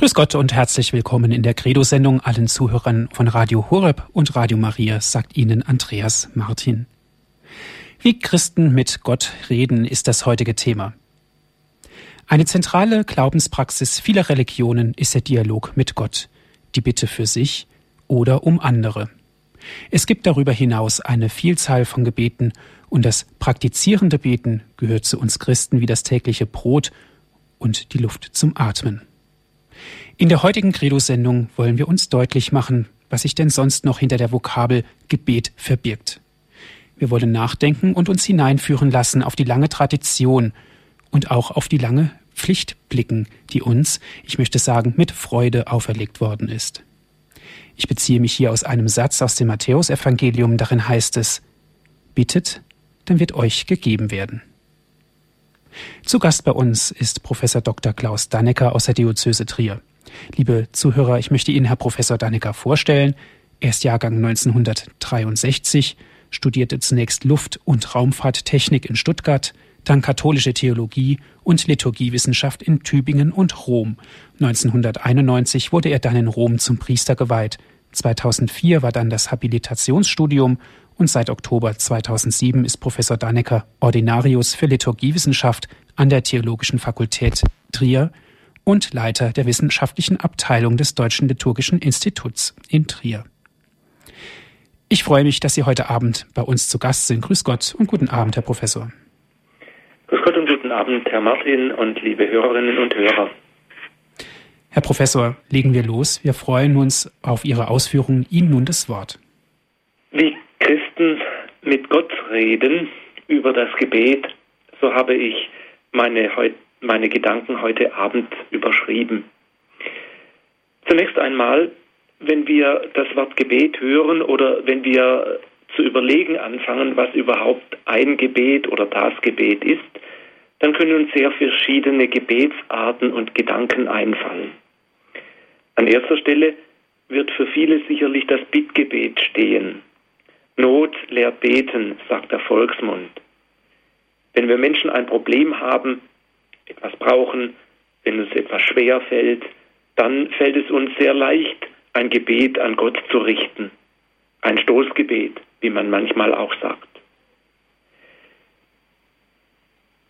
Grüß Gott und herzlich willkommen in der Credo-Sendung allen Zuhörern von Radio Horeb und Radio Maria, sagt Ihnen Andreas Martin. Wie Christen mit Gott reden, ist das heutige Thema. Eine zentrale Glaubenspraxis vieler Religionen ist der Dialog mit Gott, die Bitte für sich oder um andere. Es gibt darüber hinaus eine Vielzahl von Gebeten und das praktizierende Beten gehört zu uns Christen wie das tägliche Brot und die Luft zum Atmen. In der heutigen Credo-Sendung wollen wir uns deutlich machen, was sich denn sonst noch hinter der Vokabel Gebet verbirgt. Wir wollen nachdenken und uns hineinführen lassen auf die lange Tradition und auch auf die lange Pflicht blicken, die uns, ich möchte sagen, mit Freude auferlegt worden ist. Ich beziehe mich hier aus einem Satz aus dem Matthäusevangelium, darin heißt es, Bittet, dann wird euch gegeben werden. Zu Gast bei uns ist Professor Dr. Klaus Dannecker aus der Diözese Trier. Liebe Zuhörer, ich möchte Ihnen Herr Professor Dannecker vorstellen. Er ist Jahrgang 1963, studierte zunächst Luft- und Raumfahrttechnik in Stuttgart, dann katholische Theologie und Liturgiewissenschaft in Tübingen und Rom. 1991 wurde er dann in Rom zum Priester geweiht. 2004 war dann das Habilitationsstudium und seit Oktober 2007 ist Professor Dannecker Ordinarius für Liturgiewissenschaft an der Theologischen Fakultät Trier und Leiter der wissenschaftlichen Abteilung des Deutschen Liturgischen Instituts in Trier. Ich freue mich, dass Sie heute Abend bei uns zu Gast sind. Grüß Gott und guten Abend, Herr Professor. Grüß Gott und guten Abend, Herr Martin und liebe Hörerinnen und Hörer. Herr Professor, legen wir los. Wir freuen uns auf Ihre Ausführungen. Ihnen nun das Wort. Wie Christen mit Gott reden über das Gebet, so habe ich meine meine Gedanken heute Abend überschrieben. Zunächst einmal, wenn wir das Wort Gebet hören oder wenn wir zu überlegen anfangen, was überhaupt ein Gebet oder das Gebet ist, dann können uns sehr verschiedene Gebetsarten und Gedanken einfallen. An erster Stelle wird für viele sicherlich das Bittgebet stehen. Not lehrt beten, sagt der Volksmund. Wenn wir Menschen ein Problem haben, etwas brauchen, wenn uns etwas schwer fällt, dann fällt es uns sehr leicht, ein Gebet an Gott zu richten. Ein Stoßgebet, wie man manchmal auch sagt.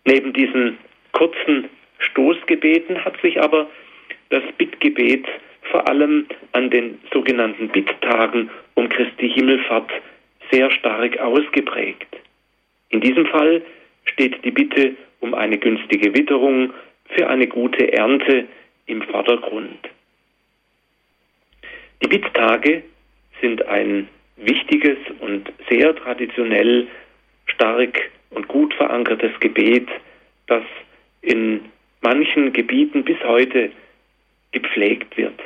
Neben diesen kurzen Stoßgebeten hat sich aber das Bittgebet vor allem an den sogenannten Bitttagen um Christi Himmelfahrt sehr stark ausgeprägt. In diesem Fall steht die Bitte um eine günstige Witterung für eine gute Ernte im Vordergrund. Die Bitttage sind ein wichtiges und sehr traditionell stark und gut verankertes Gebet, das in manchen Gebieten bis heute gepflegt wird.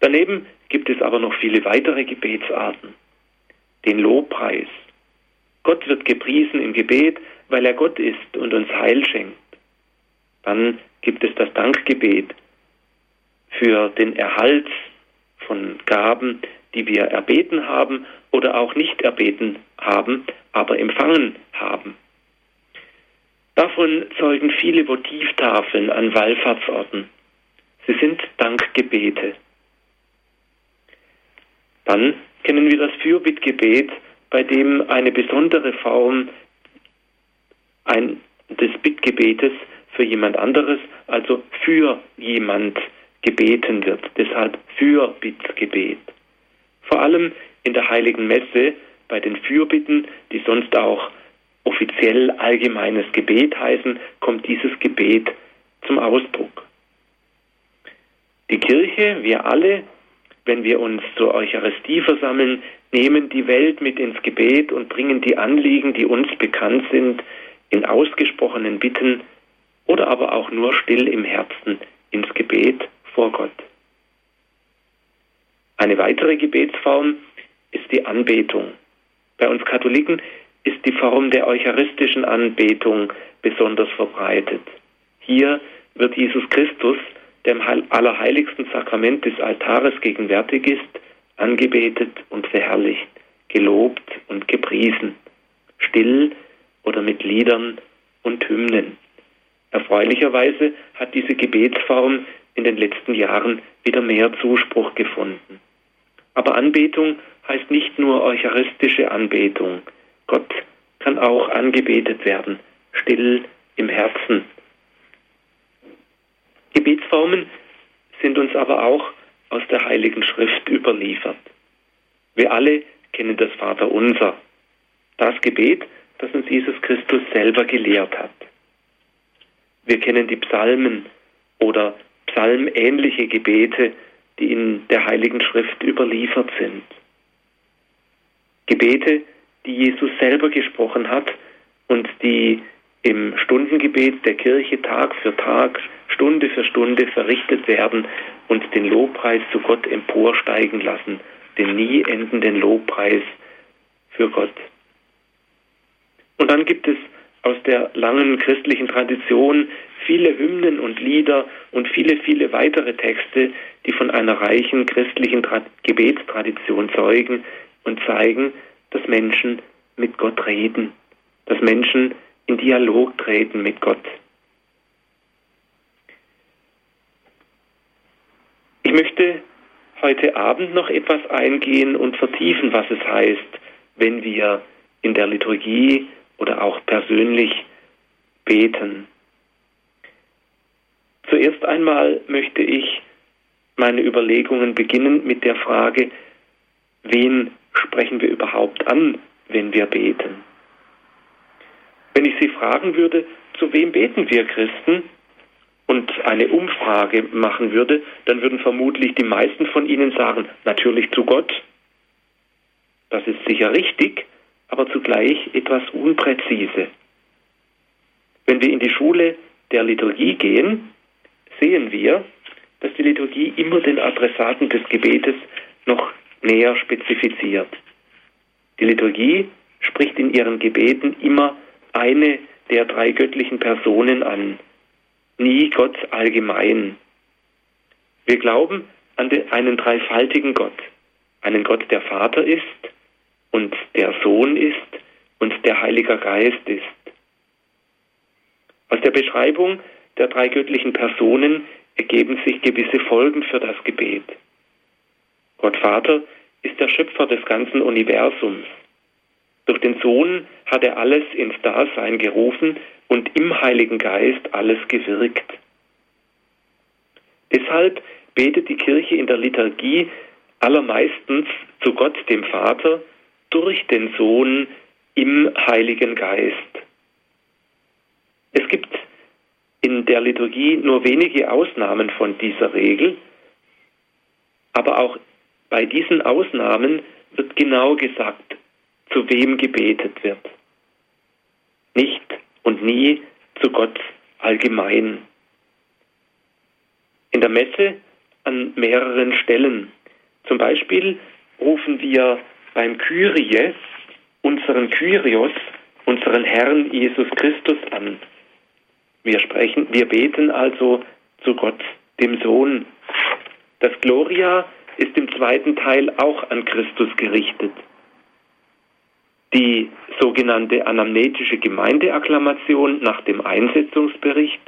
Daneben gibt es aber noch viele weitere Gebetsarten. Den Lobpreis. Gott wird gepriesen im Gebet, weil er Gott ist und uns Heil schenkt. Dann gibt es das Dankgebet für den Erhalt von Gaben, die wir erbeten haben oder auch nicht erbeten haben, aber empfangen haben. Davon zeugen viele Votivtafeln an Wallfahrtsorten. Sie sind Dankgebete. Dann kennen wir das Fürbittgebet, bei dem eine besondere Form ein, des Bittgebetes für jemand anderes, also für jemand gebeten wird. Deshalb Fürbittgebet. Vor allem in der Heiligen Messe bei den Fürbitten, die sonst auch offiziell allgemeines Gebet heißen, kommt dieses Gebet zum Ausdruck. Die Kirche, wir alle, wenn wir uns zur Eucharistie versammeln, nehmen die Welt mit ins Gebet und bringen die Anliegen, die uns bekannt sind, in ausgesprochenen Bitten oder aber auch nur still im Herzen ins Gebet vor Gott. Eine weitere Gebetsform ist die Anbetung. Bei uns Katholiken ist die Form der eucharistischen Anbetung besonders verbreitet. Hier wird Jesus Christus, der im allerheiligsten Sakrament des Altares gegenwärtig ist, angebetet und verherrlicht, gelobt und gepriesen. Still oder mit Liedern und Hymnen. Erfreulicherweise hat diese Gebetsform in den letzten Jahren wieder mehr Zuspruch gefunden. Aber Anbetung heißt nicht nur eucharistische Anbetung. Gott kann auch angebetet werden, still im Herzen. Gebetsformen sind uns aber auch aus der Heiligen Schrift überliefert. Wir alle kennen das Vaterunser, das Gebet, das uns Jesus Christus selber gelehrt hat. Wir kennen die Psalmen oder psalmähnliche Gebete, die in der Heiligen Schrift überliefert sind. Gebete, die Jesus selber gesprochen hat und die im Stundengebet der Kirche Tag für Tag, Stunde für Stunde verrichtet werden und den Lobpreis zu Gott emporsteigen lassen, den nie endenden Lobpreis für Gott. Und dann gibt es aus der langen christlichen Tradition viele Hymnen und Lieder und viele, viele weitere Texte, die von einer reichen christlichen Tra Gebetstradition zeugen und zeigen, dass Menschen mit Gott reden, dass Menschen in Dialog treten mit Gott. Ich möchte heute Abend noch etwas eingehen und vertiefen, was es heißt, wenn wir in der Liturgie oder auch persönlich beten. Zuerst einmal möchte ich meine Überlegungen beginnen mit der Frage, wen sprechen wir überhaupt an, wenn wir beten? Wenn ich Sie fragen würde, zu wem beten wir Christen und eine Umfrage machen würde, dann würden vermutlich die meisten von Ihnen sagen, natürlich zu Gott. Das ist sicher richtig, aber zugleich etwas unpräzise. Wenn wir in die Schule der Liturgie gehen, sehen wir, dass die Liturgie immer den Adressaten des Gebetes noch näher spezifiziert. Die Liturgie spricht in ihren Gebeten immer eine der drei göttlichen Personen an, nie Gott allgemein. Wir glauben an einen dreifaltigen Gott, einen Gott, der Vater ist und der Sohn ist und der Heilige Geist ist. Aus der Beschreibung der drei göttlichen Personen ergeben sich gewisse Folgen für das Gebet. Gott Vater ist der Schöpfer des ganzen Universums. Durch den Sohn hat er alles ins Dasein gerufen und im Heiligen Geist alles gewirkt. Deshalb betet die Kirche in der Liturgie allermeistens zu Gott dem Vater durch den Sohn im Heiligen Geist. Es gibt in der Liturgie nur wenige Ausnahmen von dieser Regel, aber auch bei diesen Ausnahmen wird genau gesagt, zu wem gebetet wird. Nicht und nie zu Gott allgemein. In der Messe an mehreren Stellen. Zum Beispiel rufen wir beim Kyrie unseren Kyrios, unseren Herrn Jesus Christus an. Wir sprechen, wir beten also zu Gott, dem Sohn. Das Gloria ist im zweiten Teil auch an Christus gerichtet. Die sogenannte anamnetische Gemeindeakklamation nach dem Einsetzungsbericht,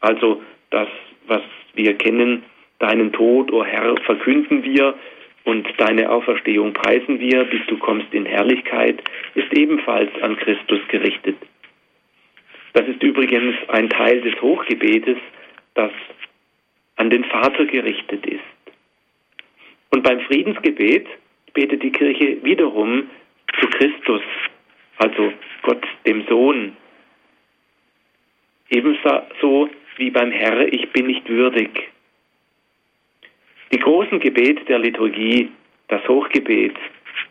also das, was wir kennen, deinen Tod, o oh Herr, verkünden wir und deine Auferstehung preisen wir, bis du kommst in Herrlichkeit, ist ebenfalls an Christus gerichtet. Das ist übrigens ein Teil des Hochgebetes, das an den Vater gerichtet ist. Und beim Friedensgebet betet die Kirche wiederum zu Christus, also Gott dem Sohn. Ebenso wie beim Herr, ich bin nicht würdig. Die großen Gebete der Liturgie, das Hochgebet,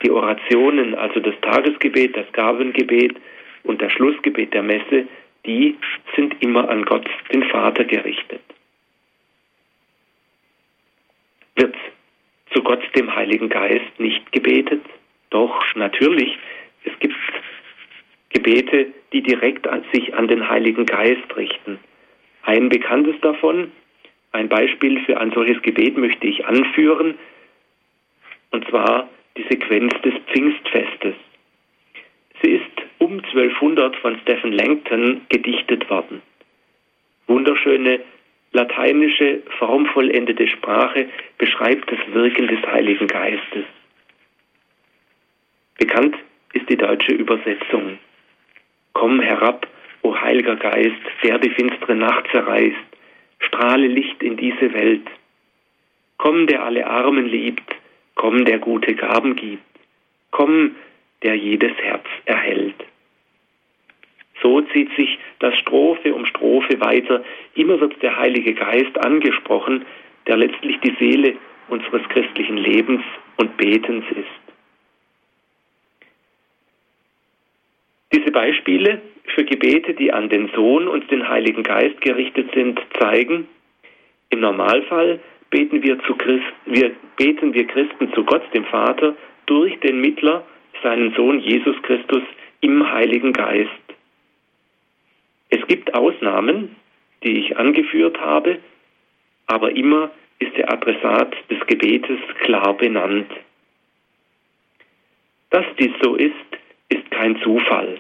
die Orationen, also das Tagesgebet, das Gabengebet und das Schlussgebet der Messe, die sind immer an Gott, den Vater, gerichtet. Wird zu Gott, dem Heiligen Geist, nicht gebetet? Doch, natürlich, es gibt Gebete, die direkt an sich an den Heiligen Geist richten. Ein bekanntes davon, ein Beispiel für ein solches Gebet möchte ich anführen, und zwar die Sequenz des Pfingstfestes. Sie ist um 1200 von Stephen Langton gedichtet worden. Wunderschöne lateinische formvollendete Sprache beschreibt das Wirken des Heiligen Geistes. Bekannt ist die deutsche Übersetzung. Komm herab, o Heiliger Geist, der die finstere Nacht zerreißt, strahle Licht in diese Welt. Komm, der alle Armen liebt, komm, der gute Gaben gibt, komm, der jedes Herz erhält. So zieht sich das Strophe um Strophe weiter. Immer wird der Heilige Geist angesprochen, der letztlich die Seele unseres christlichen Lebens und Betens ist. Diese Beispiele für Gebete, die an den Sohn und den Heiligen Geist gerichtet sind, zeigen, im Normalfall beten wir, Christ, wir, beten wir Christen zu Gott, dem Vater, durch den Mittler, seinen Sohn Jesus Christus, im Heiligen Geist. Es gibt Ausnahmen, die ich angeführt habe, aber immer ist der Adressat des Gebetes klar benannt. Dass dies so ist kein Zufall,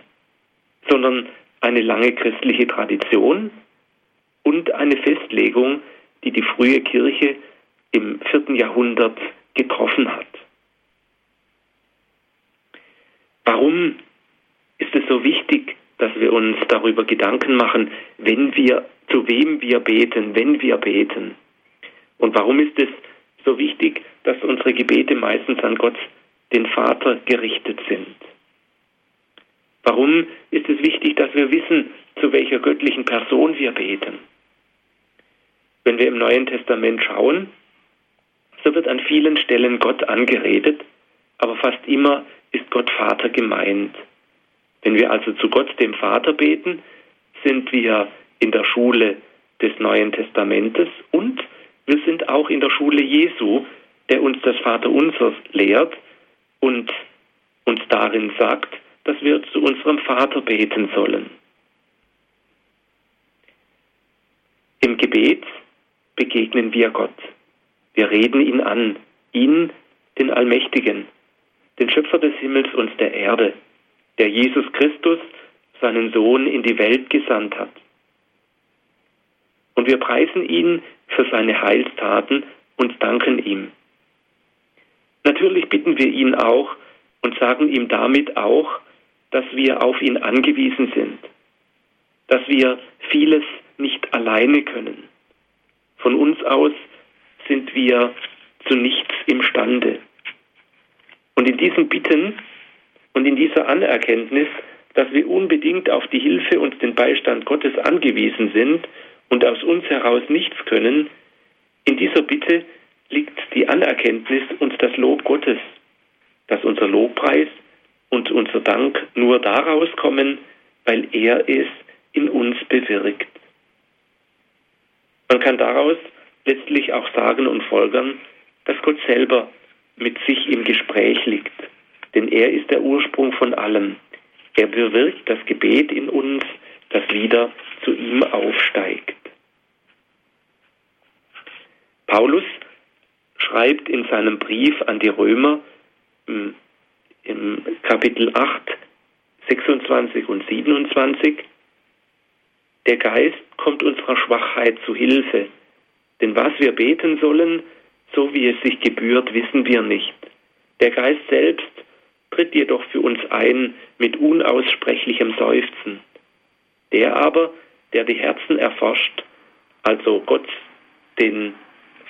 sondern eine lange christliche Tradition und eine Festlegung, die die frühe Kirche im vierten Jahrhundert getroffen hat. Warum ist es so wichtig, dass wir uns darüber Gedanken machen, wenn wir, zu wem wir beten, wenn wir beten? Und warum ist es so wichtig, dass unsere Gebete meistens an Gott, den Vater, gerichtet sind? Warum ist es wichtig, dass wir wissen, zu welcher göttlichen Person wir beten? Wenn wir im Neuen Testament schauen, so wird an vielen Stellen Gott angeredet, aber fast immer ist Gott Vater gemeint. Wenn wir also zu Gott, dem Vater, beten, sind wir in der Schule des Neuen Testamentes und wir sind auch in der Schule Jesu, der uns das Vaterunser lehrt und uns darin sagt, dass wir zu unserem Vater beten sollen. Im Gebet begegnen wir Gott. Wir reden ihn an, ihn, den Allmächtigen, den Schöpfer des Himmels und der Erde, der Jesus Christus, seinen Sohn, in die Welt gesandt hat. Und wir preisen ihn für seine Heilstaten und danken ihm. Natürlich bitten wir ihn auch und sagen ihm damit auch, dass wir auf ihn angewiesen sind, dass wir vieles nicht alleine können. Von uns aus sind wir zu nichts imstande. Und in diesen Bitten und in dieser Anerkenntnis, dass wir unbedingt auf die Hilfe und den Beistand Gottes angewiesen sind und aus uns heraus nichts können, in dieser Bitte liegt die Anerkenntnis und das Lob Gottes, dass unser Lobpreis und unser Dank nur daraus kommen, weil er es in uns bewirkt. Man kann daraus letztlich auch sagen und folgern, dass Gott selber mit sich im Gespräch liegt. Denn er ist der Ursprung von allem. Er bewirkt das Gebet in uns, das wieder zu ihm aufsteigt. Paulus schreibt in seinem Brief an die Römer im Kapitel 8, 26 und 27, der Geist kommt unserer Schwachheit zu Hilfe, denn was wir beten sollen, so wie es sich gebührt, wissen wir nicht. Der Geist selbst tritt jedoch für uns ein mit unaussprechlichem Seufzen. Der aber, der die Herzen erforscht, also Gott, den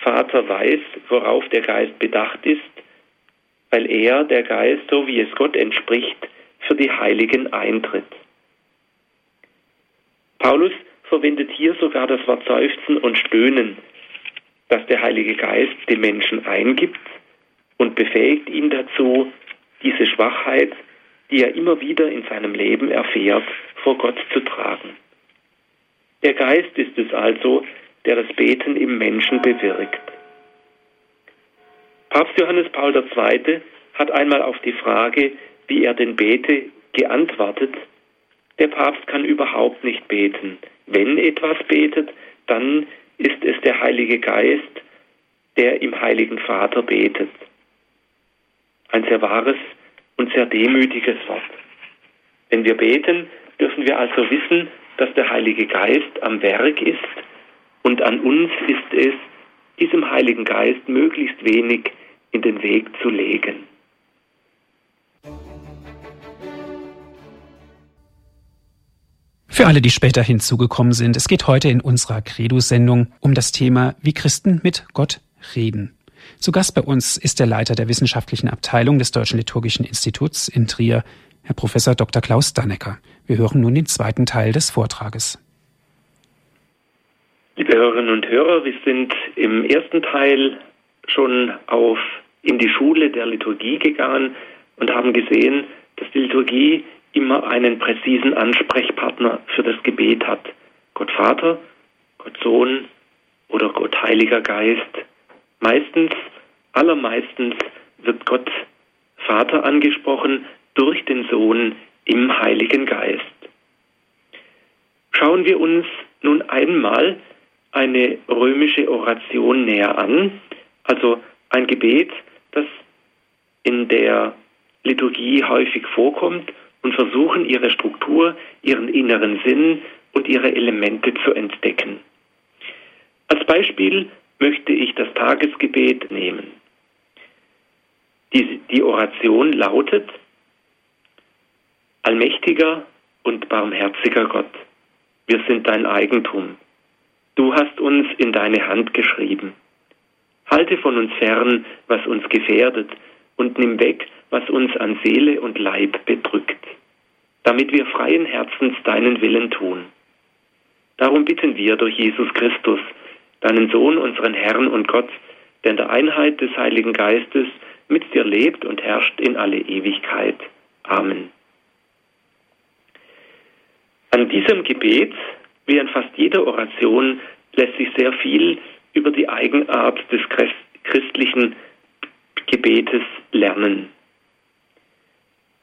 Vater weiß, worauf der Geist bedacht ist, weil er, der Geist, so wie es Gott entspricht, für die Heiligen eintritt. Paulus verwendet hier sogar das Wort Seufzen und Stöhnen, das der Heilige Geist dem Menschen eingibt und befähigt ihn dazu, diese Schwachheit, die er immer wieder in seinem Leben erfährt, vor Gott zu tragen. Der Geist ist es also, der das Beten im Menschen bewirkt. Papst Johannes Paul II. hat einmal auf die Frage, wie er denn bete, geantwortet, der Papst kann überhaupt nicht beten. Wenn etwas betet, dann ist es der Heilige Geist, der im Heiligen Vater betet. Ein sehr wahres und sehr demütiges Wort. Wenn wir beten, dürfen wir also wissen, dass der Heilige Geist am Werk ist Und an uns ist es, diesem Heiligen Geist möglichst wenig in den Weg zu legen. Für alle, die später hinzugekommen sind, es geht heute in unserer Credo-Sendung um das Thema, wie Christen mit Gott reden. Zu Gast bei uns ist der Leiter der wissenschaftlichen Abteilung des Deutschen Liturgischen Instituts in Trier, Herr Professor Dr. Klaus Dannecker. Wir hören nun den zweiten Teil des Vortrages. Liebe Hörerinnen und Hörer, wir sind im ersten Teil schon auf in die Schule der Liturgie gegangen und haben gesehen, dass die Liturgie immer einen präzisen Ansprechpartner für das Gebet hat. Gott Vater, Gott Sohn oder Gott Heiliger Geist. Meistens, allermeistens wird Gott Vater angesprochen durch den Sohn im Heiligen Geist. Schauen wir uns nun einmal eine römische Oration näher an, also ein Gebet, das in der Liturgie häufig vorkommt und versuchen ihre Struktur, ihren inneren Sinn und ihre Elemente zu entdecken. Als Beispiel möchte ich das Tagesgebet nehmen. Die, die Oration lautet, Allmächtiger und barmherziger Gott, wir sind dein Eigentum. Du hast uns in deine Hand geschrieben. Halte von uns fern, was uns gefährdet, und nimm weg, was uns an Seele und Leib bedrückt, damit wir freien Herzens deinen Willen tun. Darum bitten wir durch Jesus Christus, deinen Sohn, unseren Herrn und Gott, der in der Einheit des Heiligen Geistes mit dir lebt und herrscht in alle Ewigkeit. Amen. An diesem Gebet, wie an fast jeder Oration, lässt sich sehr viel über die Eigenart des christlichen Gebetes lernen.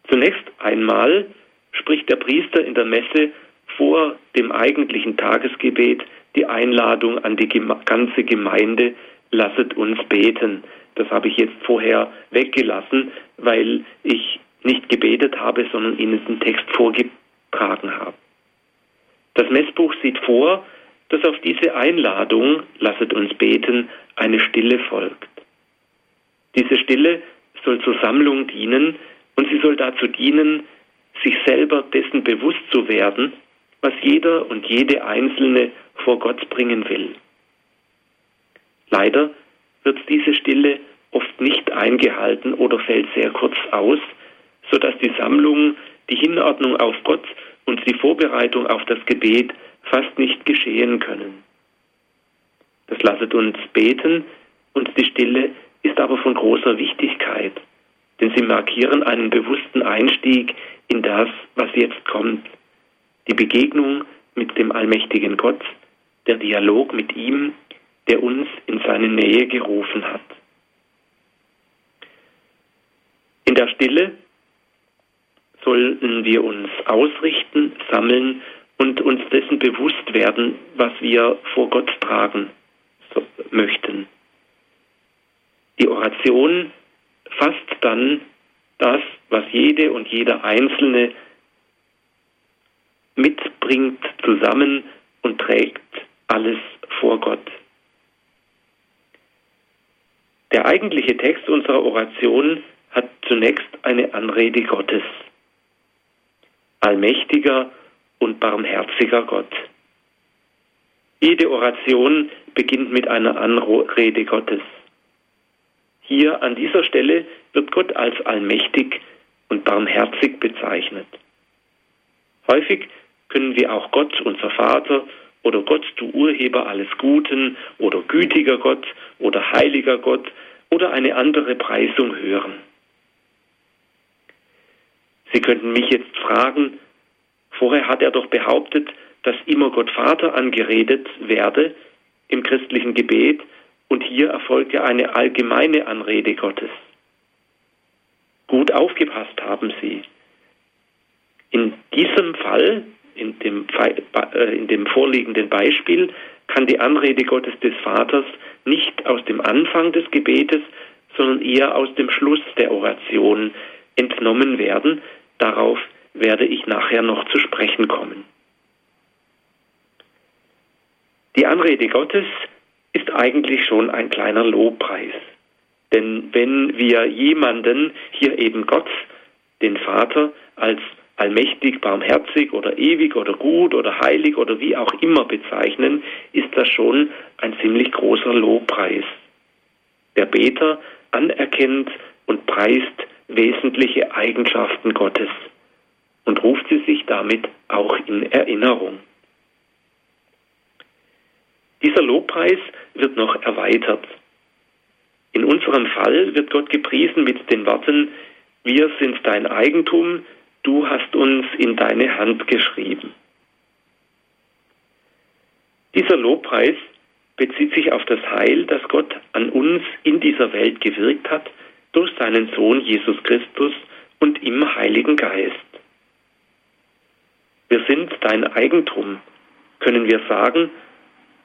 Zunächst einmal spricht der Priester in der Messe vor dem eigentlichen Tagesgebet die Einladung an die ganze Gemeinde, lasset uns beten. Das habe ich jetzt vorher weggelassen, weil ich nicht gebetet habe, sondern Ihnen den Text vorgetragen habe. Das Messbuch sieht vor, dass auf diese Einladung, lasset uns beten, eine Stille folgt. Diese Stille soll zur Sammlung dienen und sie soll dazu dienen, sich selber dessen bewusst zu werden, was jeder und jede Einzelne vor Gott bringen will. Leider wird diese Stille oft nicht eingehalten oder fällt sehr kurz aus, sodass die Sammlung, die Hinordnung auf Gott und die Vorbereitung auf das Gebet fast nicht geschehen können. Das lasset uns beten und die Stille ist aber von großer Wichtigkeit, denn sie markieren einen bewussten Einstieg in das, was jetzt kommt. Die Begegnung mit dem allmächtigen Gott, der Dialog mit ihm, der uns in seine Nähe gerufen hat. In der Stille sollen wir uns ausrichten, sammeln und uns dessen bewusst werden, was wir vor Gott tragen möchten. Die Oration fasst dann das, was jede und jeder Einzelne mitbringt, zusammen und trägt alles vor Gott. Der eigentliche Text unserer Oration hat zunächst eine Anrede Gottes. Allmächtiger und barmherziger Gott. Jede Oration beginnt mit einer Anrede Gottes. Hier an dieser Stelle wird Gott als allmächtig und barmherzig bezeichnet. Häufig können wir auch Gott, unser Vater, oder Gott, du Urheber alles Guten, oder gütiger Gott, oder heiliger Gott, oder eine andere Preisung hören. Sie könnten mich jetzt fragen, vorher hat er doch behauptet, dass immer Gott Vater angeredet werde im christlichen Gebet und hier erfolgte eine allgemeine Anrede Gottes. Gut aufgepasst haben Sie. In diesem Fall, in dem, äh, in dem vorliegenden Beispiel, kann die Anrede Gottes des Vaters nicht aus dem Anfang des Gebetes, sondern eher aus dem Schluss der Oration entnommen werden. Darauf werde ich nachher noch zu sprechen kommen. Die Anrede Gottes ist eigentlich schon ein kleiner Lobpreis. Denn wenn wir jemanden, hier eben Gott, den Vater, als allmächtig, barmherzig oder ewig oder gut oder heilig oder wie auch immer bezeichnen, ist das schon ein ziemlich großer Lobpreis. Der Beter anerkennt und preist wesentliche Eigenschaften Gottes und ruft sie sich damit auch in Erinnerung. Dieser Lobpreis wird noch erweitert. In unserem Fall wird Gott gepriesen mit den Worten, wir sind dein Eigentum, du hast uns in deine Hand geschrieben. Dieser Lobpreis bezieht sich auf das Heil, das Gott an uns in dieser Welt gewirkt hat durch seinen Sohn Jesus Christus und im Heiligen Geist. Wir sind dein Eigentum, können wir sagen,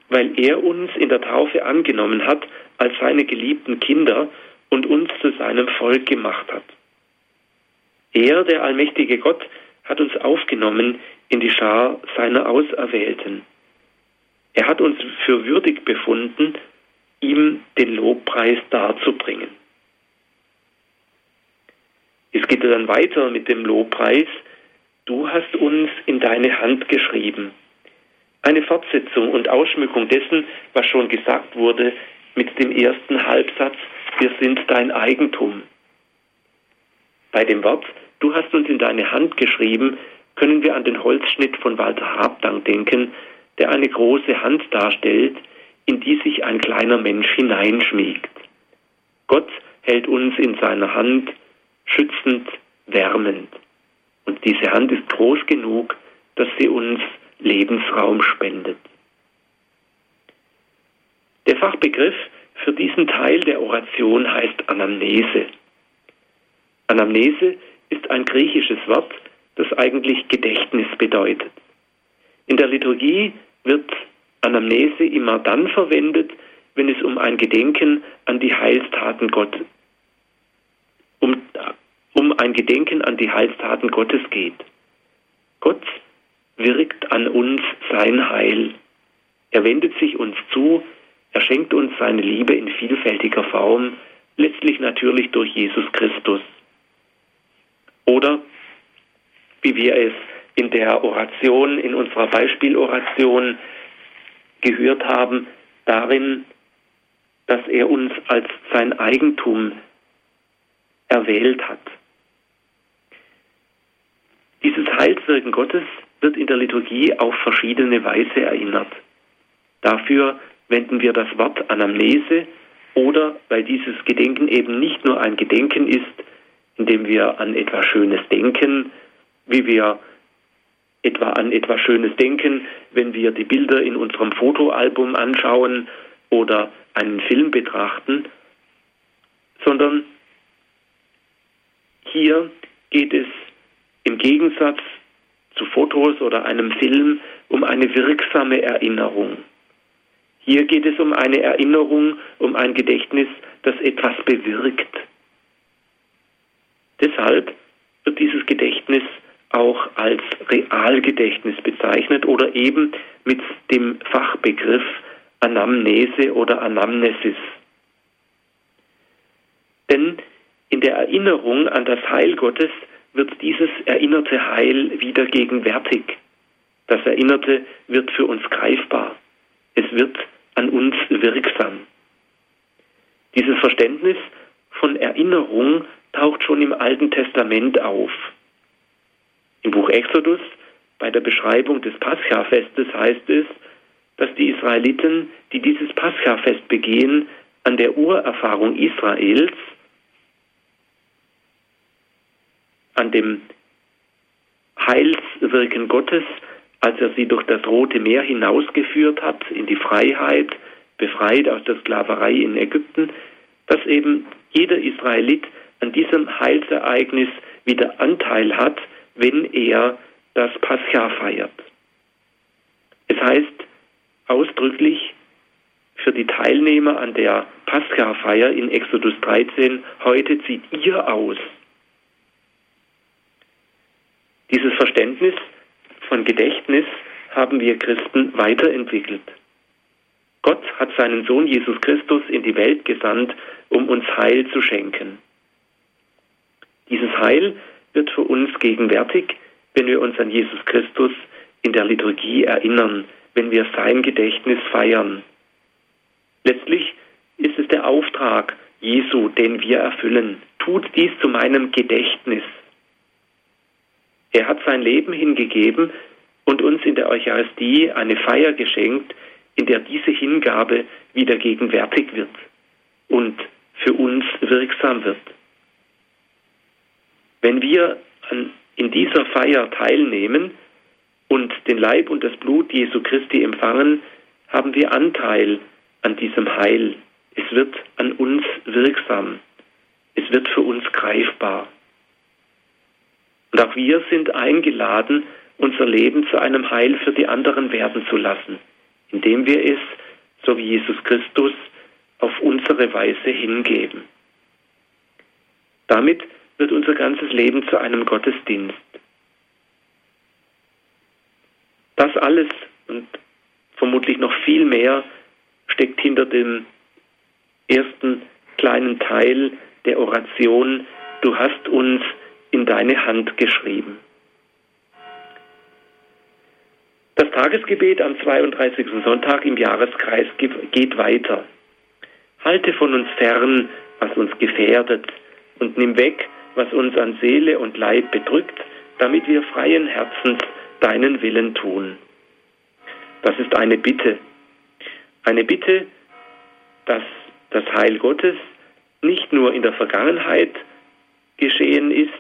weil er uns in der Taufe angenommen hat als seine geliebten Kinder und uns zu seinem Volk gemacht hat. Er, der allmächtige Gott, hat uns aufgenommen in die Schar seiner Auserwählten. Er hat uns für würdig befunden, ihm den Lobpreis darzubringen. Es geht dann weiter mit dem Lobpreis. Du hast uns in deine Hand geschrieben. Eine Fortsetzung und Ausschmückung dessen, was schon gesagt wurde mit dem ersten Halbsatz, wir sind dein Eigentum. Bei dem Wort, du hast uns in deine Hand geschrieben, können wir an den Holzschnitt von Walter Habdank denken, der eine große Hand darstellt, in die sich ein kleiner Mensch hineinschmiegt. Gott hält uns in seiner Hand schützend, wärmend. Und diese Hand ist groß genug, dass sie uns Lebensraum spendet. Der Fachbegriff für diesen Teil der Oration heißt Anamnese. Anamnese ist ein griechisches Wort, das eigentlich Gedächtnis bedeutet. In der Liturgie wird Anamnese immer dann verwendet, wenn es um ein Gedenken an die Heilstaten Gottes, um, um ein Gedenken an die Heilstaten Gottes geht. Gott wirkt an uns sein Heil. Er wendet sich uns zu, er schenkt uns seine Liebe in vielfältiger Form, letztlich natürlich durch Jesus Christus. Oder wie wir es in der Oration, in unserer Beispieloration gehört haben, darin, dass er uns als sein Eigentum erwählt hat. Dieses Heilswirken Gottes wird in der Liturgie auf verschiedene Weise erinnert. Dafür wenden wir das Wort Anamnese oder weil dieses Gedenken eben nicht nur ein Gedenken ist, indem wir an etwas Schönes denken, wie wir etwa an etwas Schönes denken, wenn wir die Bilder in unserem Fotoalbum anschauen oder einen Film betrachten, sondern hier geht es im Gegensatz zu Fotos oder einem Film um eine wirksame Erinnerung. Hier geht es um eine Erinnerung, um ein Gedächtnis, das etwas bewirkt. Deshalb wird dieses Gedächtnis auch als Realgedächtnis bezeichnet oder eben mit dem Fachbegriff Anamnese oder Anamnesis. Denn in der Erinnerung an das Heil Gottes wird dieses erinnerte Heil wieder gegenwärtig. Das Erinnerte wird für uns greifbar. Es wird an uns wirksam. Dieses Verständnis von Erinnerung taucht schon im Alten Testament auf. Im Buch Exodus, bei der Beschreibung des Pascha-Festes heißt es, dass die Israeliten, die dieses Pascha-Fest begehen, an der Urerfahrung Israels an dem Heilswirken Gottes, als er sie durch das Rote Meer hinausgeführt hat in die Freiheit, befreit aus der Sklaverei in Ägypten, dass eben jeder Israelit an diesem Heilsereignis wieder Anteil hat, wenn er das Pascha feiert. Es heißt ausdrücklich für die Teilnehmer an der Pascha-Feier in Exodus 13, heute zieht ihr aus dieses Verständnis von Gedächtnis haben wir Christen weiterentwickelt. Gott hat seinen Sohn Jesus Christus in die Welt gesandt, um uns Heil zu schenken. Dieses Heil wird für uns gegenwärtig, wenn wir uns an Jesus Christus in der Liturgie erinnern, wenn wir sein Gedächtnis feiern. Letztlich ist es der Auftrag Jesu, den wir erfüllen. Tut dies zu meinem Gedächtnis. Er hat sein Leben hingegeben und uns in der Eucharistie eine Feier geschenkt, in der diese Hingabe wieder gegenwärtig wird und für uns wirksam wird. Wenn wir an, in dieser Feier teilnehmen und den Leib und das Blut Jesu Christi empfangen, haben wir Anteil an diesem Heil. Es wird an uns wirksam. Es wird für uns greifbar. Und auch wir sind eingeladen, unser Leben zu einem Heil für die anderen werden zu lassen, indem wir es, so wie Jesus Christus, auf unsere Weise hingeben. Damit wird unser ganzes Leben zu einem Gottesdienst. Das alles und vermutlich noch viel mehr steckt hinter dem ersten kleinen Teil der Oration, du hast uns in deine Hand geschrieben. Das Tagesgebet am 32. Sonntag im Jahreskreis geht weiter. Halte von uns fern, was uns gefährdet, und nimm weg, was uns an Seele und Leib bedrückt, damit wir freien Herzens deinen Willen tun. Das ist eine Bitte. Eine Bitte, dass das Heil Gottes nicht nur in der Vergangenheit geschehen ist,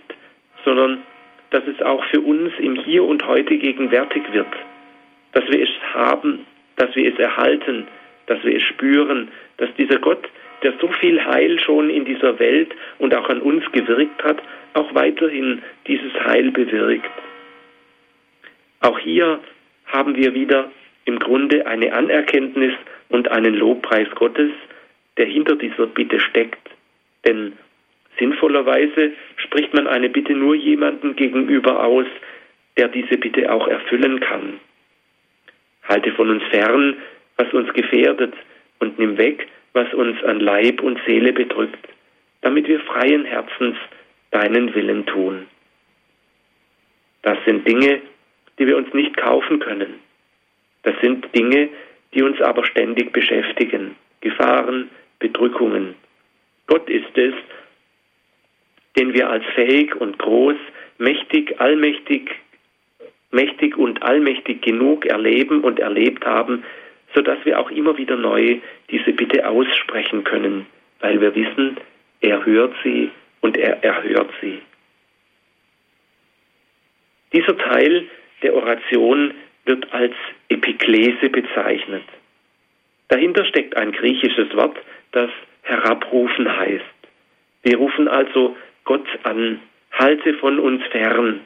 sondern dass es auch für uns im Hier und Heute gegenwärtig wird, dass wir es haben, dass wir es erhalten, dass wir es spüren, dass dieser Gott, der so viel Heil schon in dieser Welt und auch an uns gewirkt hat, auch weiterhin dieses Heil bewirkt. Auch hier haben wir wieder im Grunde eine Anerkenntnis und einen Lobpreis Gottes, der hinter dieser Bitte steckt. Denn sinnvollerweise spricht man eine Bitte nur jemandem gegenüber aus, der diese Bitte auch erfüllen kann. Halte von uns fern, was uns gefährdet, und nimm weg, was uns an Leib und Seele bedrückt, damit wir freien Herzens deinen Willen tun. Das sind Dinge, die wir uns nicht kaufen können. Das sind Dinge, die uns aber ständig beschäftigen. Gefahren, Bedrückungen. Gott ist es, den wir als fähig und groß, mächtig, allmächtig, mächtig und allmächtig genug erleben und erlebt haben, sodass wir auch immer wieder neu diese Bitte aussprechen können, weil wir wissen, er hört sie und er erhört sie. Dieser Teil der Oration wird als Epiklese bezeichnet. Dahinter steckt ein griechisches Wort, das herabrufen heißt. Wir rufen also Gott an, halte von uns fern.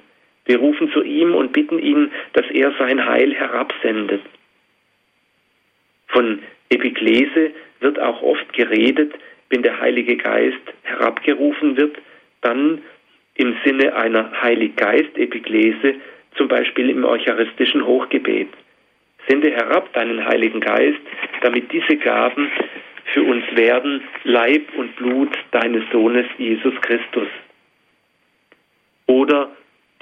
Wir rufen zu ihm und bitten ihn, dass er sein Heil herabsendet. Von Epiklese wird auch oft geredet, wenn der Heilige Geist herabgerufen wird, dann im Sinne einer Heiliggeist-Epiklese, zum Beispiel im eucharistischen Hochgebet. Sende herab deinen Heiligen Geist, damit diese Gaben für uns werden Leib und Blut deines Sohnes Jesus Christus. Oder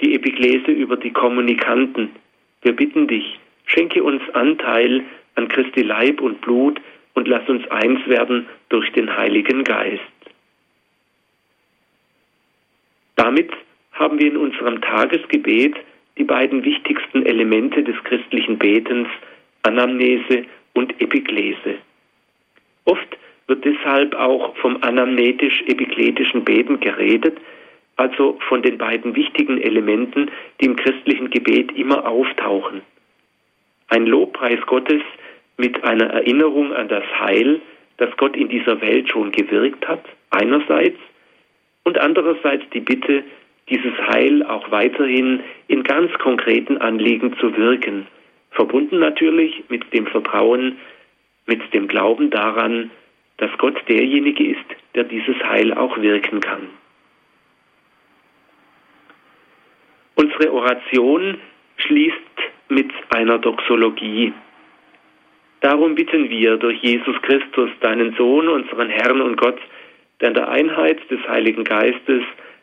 die Epiklese über die Kommunikanten. Wir bitten dich, schenke uns Anteil an Christi Leib und Blut und lass uns eins werden durch den Heiligen Geist. Damit haben wir in unserem Tagesgebet die beiden wichtigsten Elemente des christlichen Betens, Anamnese und Epiklese. Oft wird deshalb auch vom anamnetisch-epikletischen Beten geredet, also von den beiden wichtigen Elementen, die im christlichen Gebet immer auftauchen. Ein Lobpreis Gottes mit einer Erinnerung an das Heil, das Gott in dieser Welt schon gewirkt hat, einerseits, und andererseits die Bitte, dieses Heil auch weiterhin in ganz konkreten Anliegen zu wirken, verbunden natürlich mit dem Vertrauen, mit dem Glauben daran, dass Gott derjenige ist, der dieses Heil auch wirken kann. Unsere Oration schließt mit einer Doxologie. Darum bitten wir durch Jesus Christus, deinen Sohn, unseren Herrn und Gott, der in der Einheit des Heiligen Geistes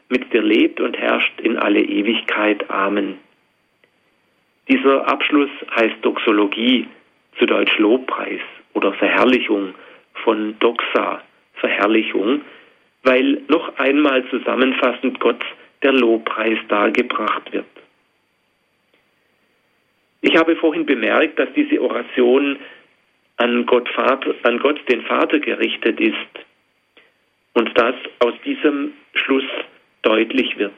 mit dir lebt und herrscht in alle Ewigkeit. Amen. Dieser Abschluss heißt Doxologie, zu Deutsch Lobpreis oder Verherrlichung von Doxa, Verherrlichung, weil noch einmal zusammenfassend Gott der Lobpreis dargebracht wird. Ich habe vorhin bemerkt, dass diese Oration an Gott, Vater, an Gott den Vater gerichtet ist und das aus diesem Schluss deutlich wird.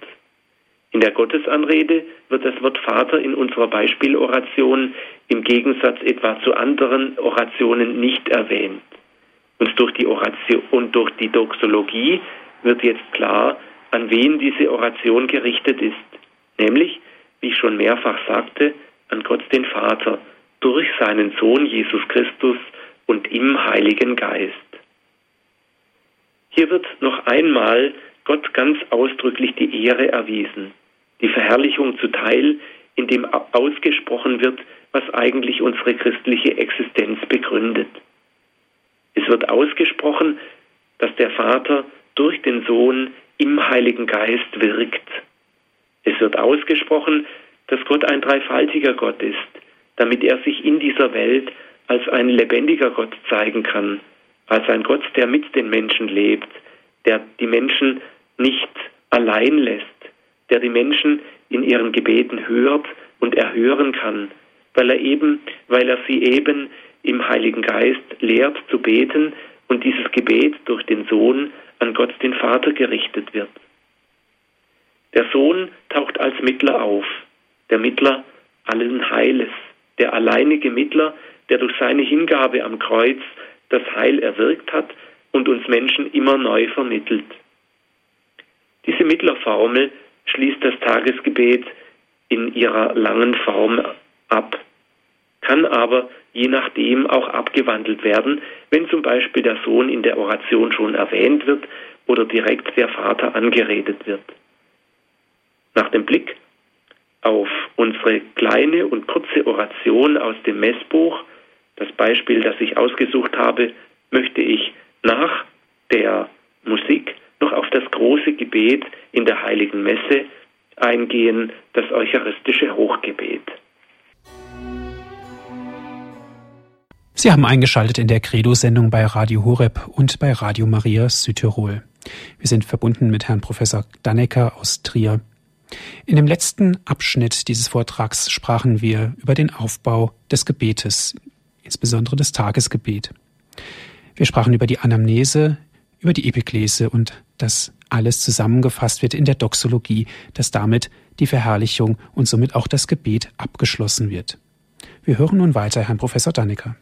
In der Gottesanrede wird das Wort Vater in unserer Beispieloration im Gegensatz etwa zu anderen Orationen nicht erwähnt. Und durch die Oration und durch die Doxologie wird jetzt klar, an wen diese Oration gerichtet ist, nämlich, wie ich schon mehrfach sagte, an Gott den Vater durch seinen Sohn Jesus Christus und im Heiligen Geist. Hier wird noch einmal Gott ganz ausdrücklich die Ehre erwiesen, die Verherrlichung zuteil, indem ausgesprochen wird, was eigentlich unsere christliche Existenz begründet. Es wird ausgesprochen, dass der Vater durch den Sohn im Heiligen Geist wirkt. Es wird ausgesprochen, dass Gott ein dreifaltiger Gott ist, damit er sich in dieser Welt als ein lebendiger Gott zeigen kann, als ein Gott, der mit den Menschen lebt, der die Menschen nicht allein lässt, der die Menschen in ihren Gebeten hört und erhören kann, weil er eben, weil er sie eben im Heiligen Geist lehrt zu beten und dieses Gebet durch den Sohn an Gott den Vater gerichtet wird. Der Sohn taucht als Mittler auf, der Mittler allen Heiles, der alleinige Mittler, der durch seine Hingabe am Kreuz das Heil erwirkt hat und uns Menschen immer neu vermittelt. Diese Mittlerformel schließt das Tagesgebet in ihrer langen Form ab, kann aber je nachdem auch abgewandelt werden, wenn zum Beispiel der Sohn in der Oration schon erwähnt wird oder direkt der Vater angeredet wird. Nach dem Blick auf unsere kleine und kurze Oration aus dem Messbuch, das Beispiel, das ich ausgesucht habe, möchte ich nach der Musik noch auf das große Gebet in der heiligen Messe eingehen, das eucharistische Hochgebet. Sie haben eingeschaltet in der Credo-Sendung bei Radio Horeb und bei Radio Maria Südtirol. Wir sind verbunden mit Herrn Professor Dannecker aus Trier. In dem letzten Abschnitt dieses Vortrags sprachen wir über den Aufbau des Gebetes, insbesondere das Tagesgebet. Wir sprachen über die Anamnese, über die Epiklese und dass alles zusammengefasst wird in der Doxologie, dass damit die Verherrlichung und somit auch das Gebet abgeschlossen wird. Wir hören nun weiter Herrn Professor Dannecker.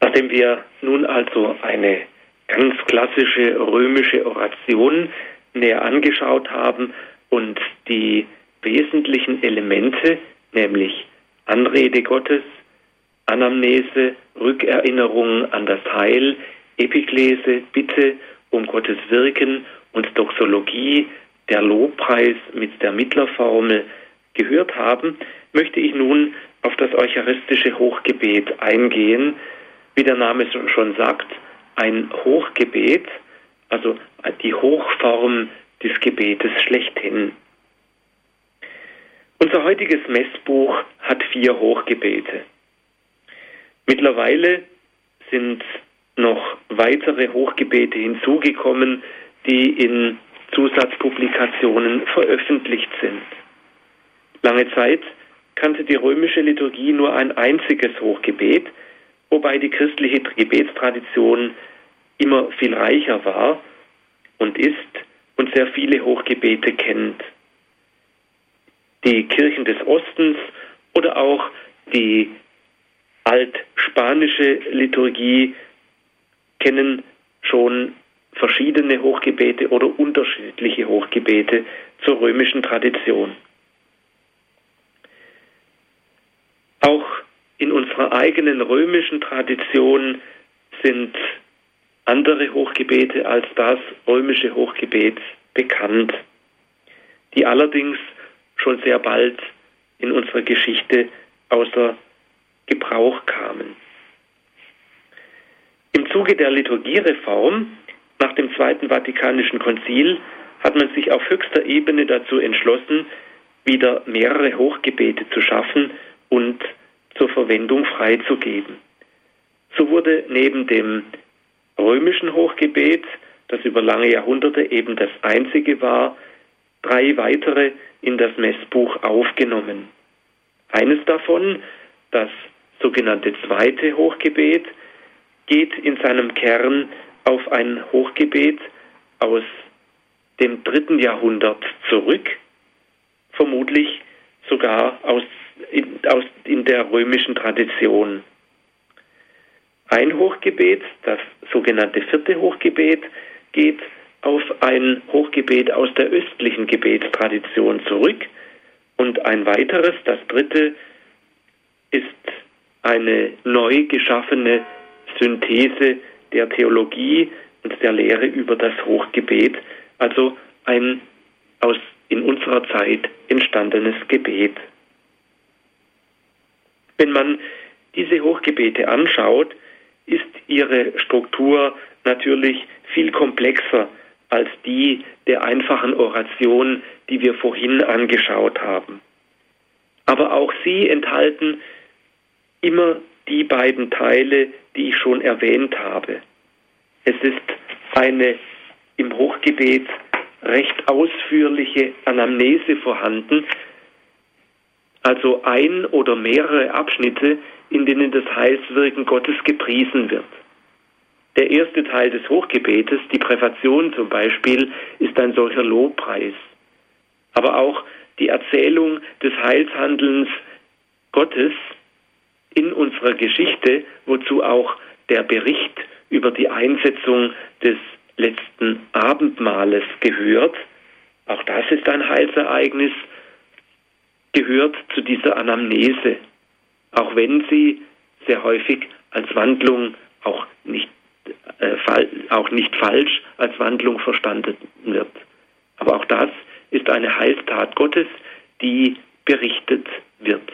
Nachdem wir nun also eine ganz klassische römische Oration näher angeschaut haben und die wesentlichen Elemente, nämlich Anrede Gottes, Anamnese, Rückerinnerung an das Heil, Epiklese, Bitte um Gottes Wirken und Doxologie, der Lobpreis mit der Mittlerformel gehört haben, möchte ich nun auf das eucharistische Hochgebet eingehen. Wie der Name schon sagt, ein Hochgebet, also die Hochform des Gebetes schlechthin. Unser heutiges Messbuch hat vier Hochgebete. Mittlerweile sind noch weitere Hochgebete hinzugekommen, die in Zusatzpublikationen veröffentlicht sind. Lange Zeit kannte die römische Liturgie nur ein einziges Hochgebet, wobei die christliche Gebetstradition immer viel reicher war und ist und sehr viele Hochgebete kennt. Die Kirchen des Ostens oder auch die altspanische Liturgie kennen schon verschiedene Hochgebete oder unterschiedliche Hochgebete zur römischen Tradition. Auch in unserer eigenen römischen Tradition sind andere Hochgebete als das römische Hochgebet bekannt, die allerdings schon sehr bald in unserer Geschichte außer Gebrauch kamen. Zuge der Liturgiereform nach dem Zweiten Vatikanischen Konzil hat man sich auf höchster Ebene dazu entschlossen, wieder mehrere Hochgebete zu schaffen und zur Verwendung freizugeben. So wurde neben dem römischen Hochgebet, das über lange Jahrhunderte eben das einzige war, drei weitere in das Messbuch aufgenommen. Eines davon, das sogenannte zweite Hochgebet, geht in seinem Kern auf ein Hochgebet aus dem dritten Jahrhundert zurück, vermutlich sogar aus, in, aus, in der römischen Tradition. Ein Hochgebet, das sogenannte vierte Hochgebet, geht auf ein Hochgebet aus der östlichen Gebetstradition zurück und ein weiteres, das dritte, ist eine neu geschaffene Synthese der Theologie und der Lehre über das Hochgebet, also ein aus in unserer Zeit entstandenes Gebet. Wenn man diese Hochgebete anschaut, ist ihre Struktur natürlich viel komplexer als die der einfachen Oration, die wir vorhin angeschaut haben. Aber auch sie enthalten immer die beiden Teile, die ich schon erwähnt habe. Es ist eine im Hochgebet recht ausführliche Anamnese vorhanden, also ein oder mehrere Abschnitte, in denen das Heilswirken Gottes gepriesen wird. Der erste Teil des Hochgebetes, die Präfation zum Beispiel, ist ein solcher Lobpreis. Aber auch die Erzählung des Heilshandelns Gottes in unserer Geschichte, wozu auch der Bericht über die Einsetzung des letzten Abendmahles gehört. Auch das ist ein Heilsereignis, gehört zu dieser Anamnese, auch wenn sie sehr häufig als Wandlung auch nicht, äh, auch nicht falsch als Wandlung verstanden wird. Aber auch das ist eine Heilstat Gottes, die berichtet wird.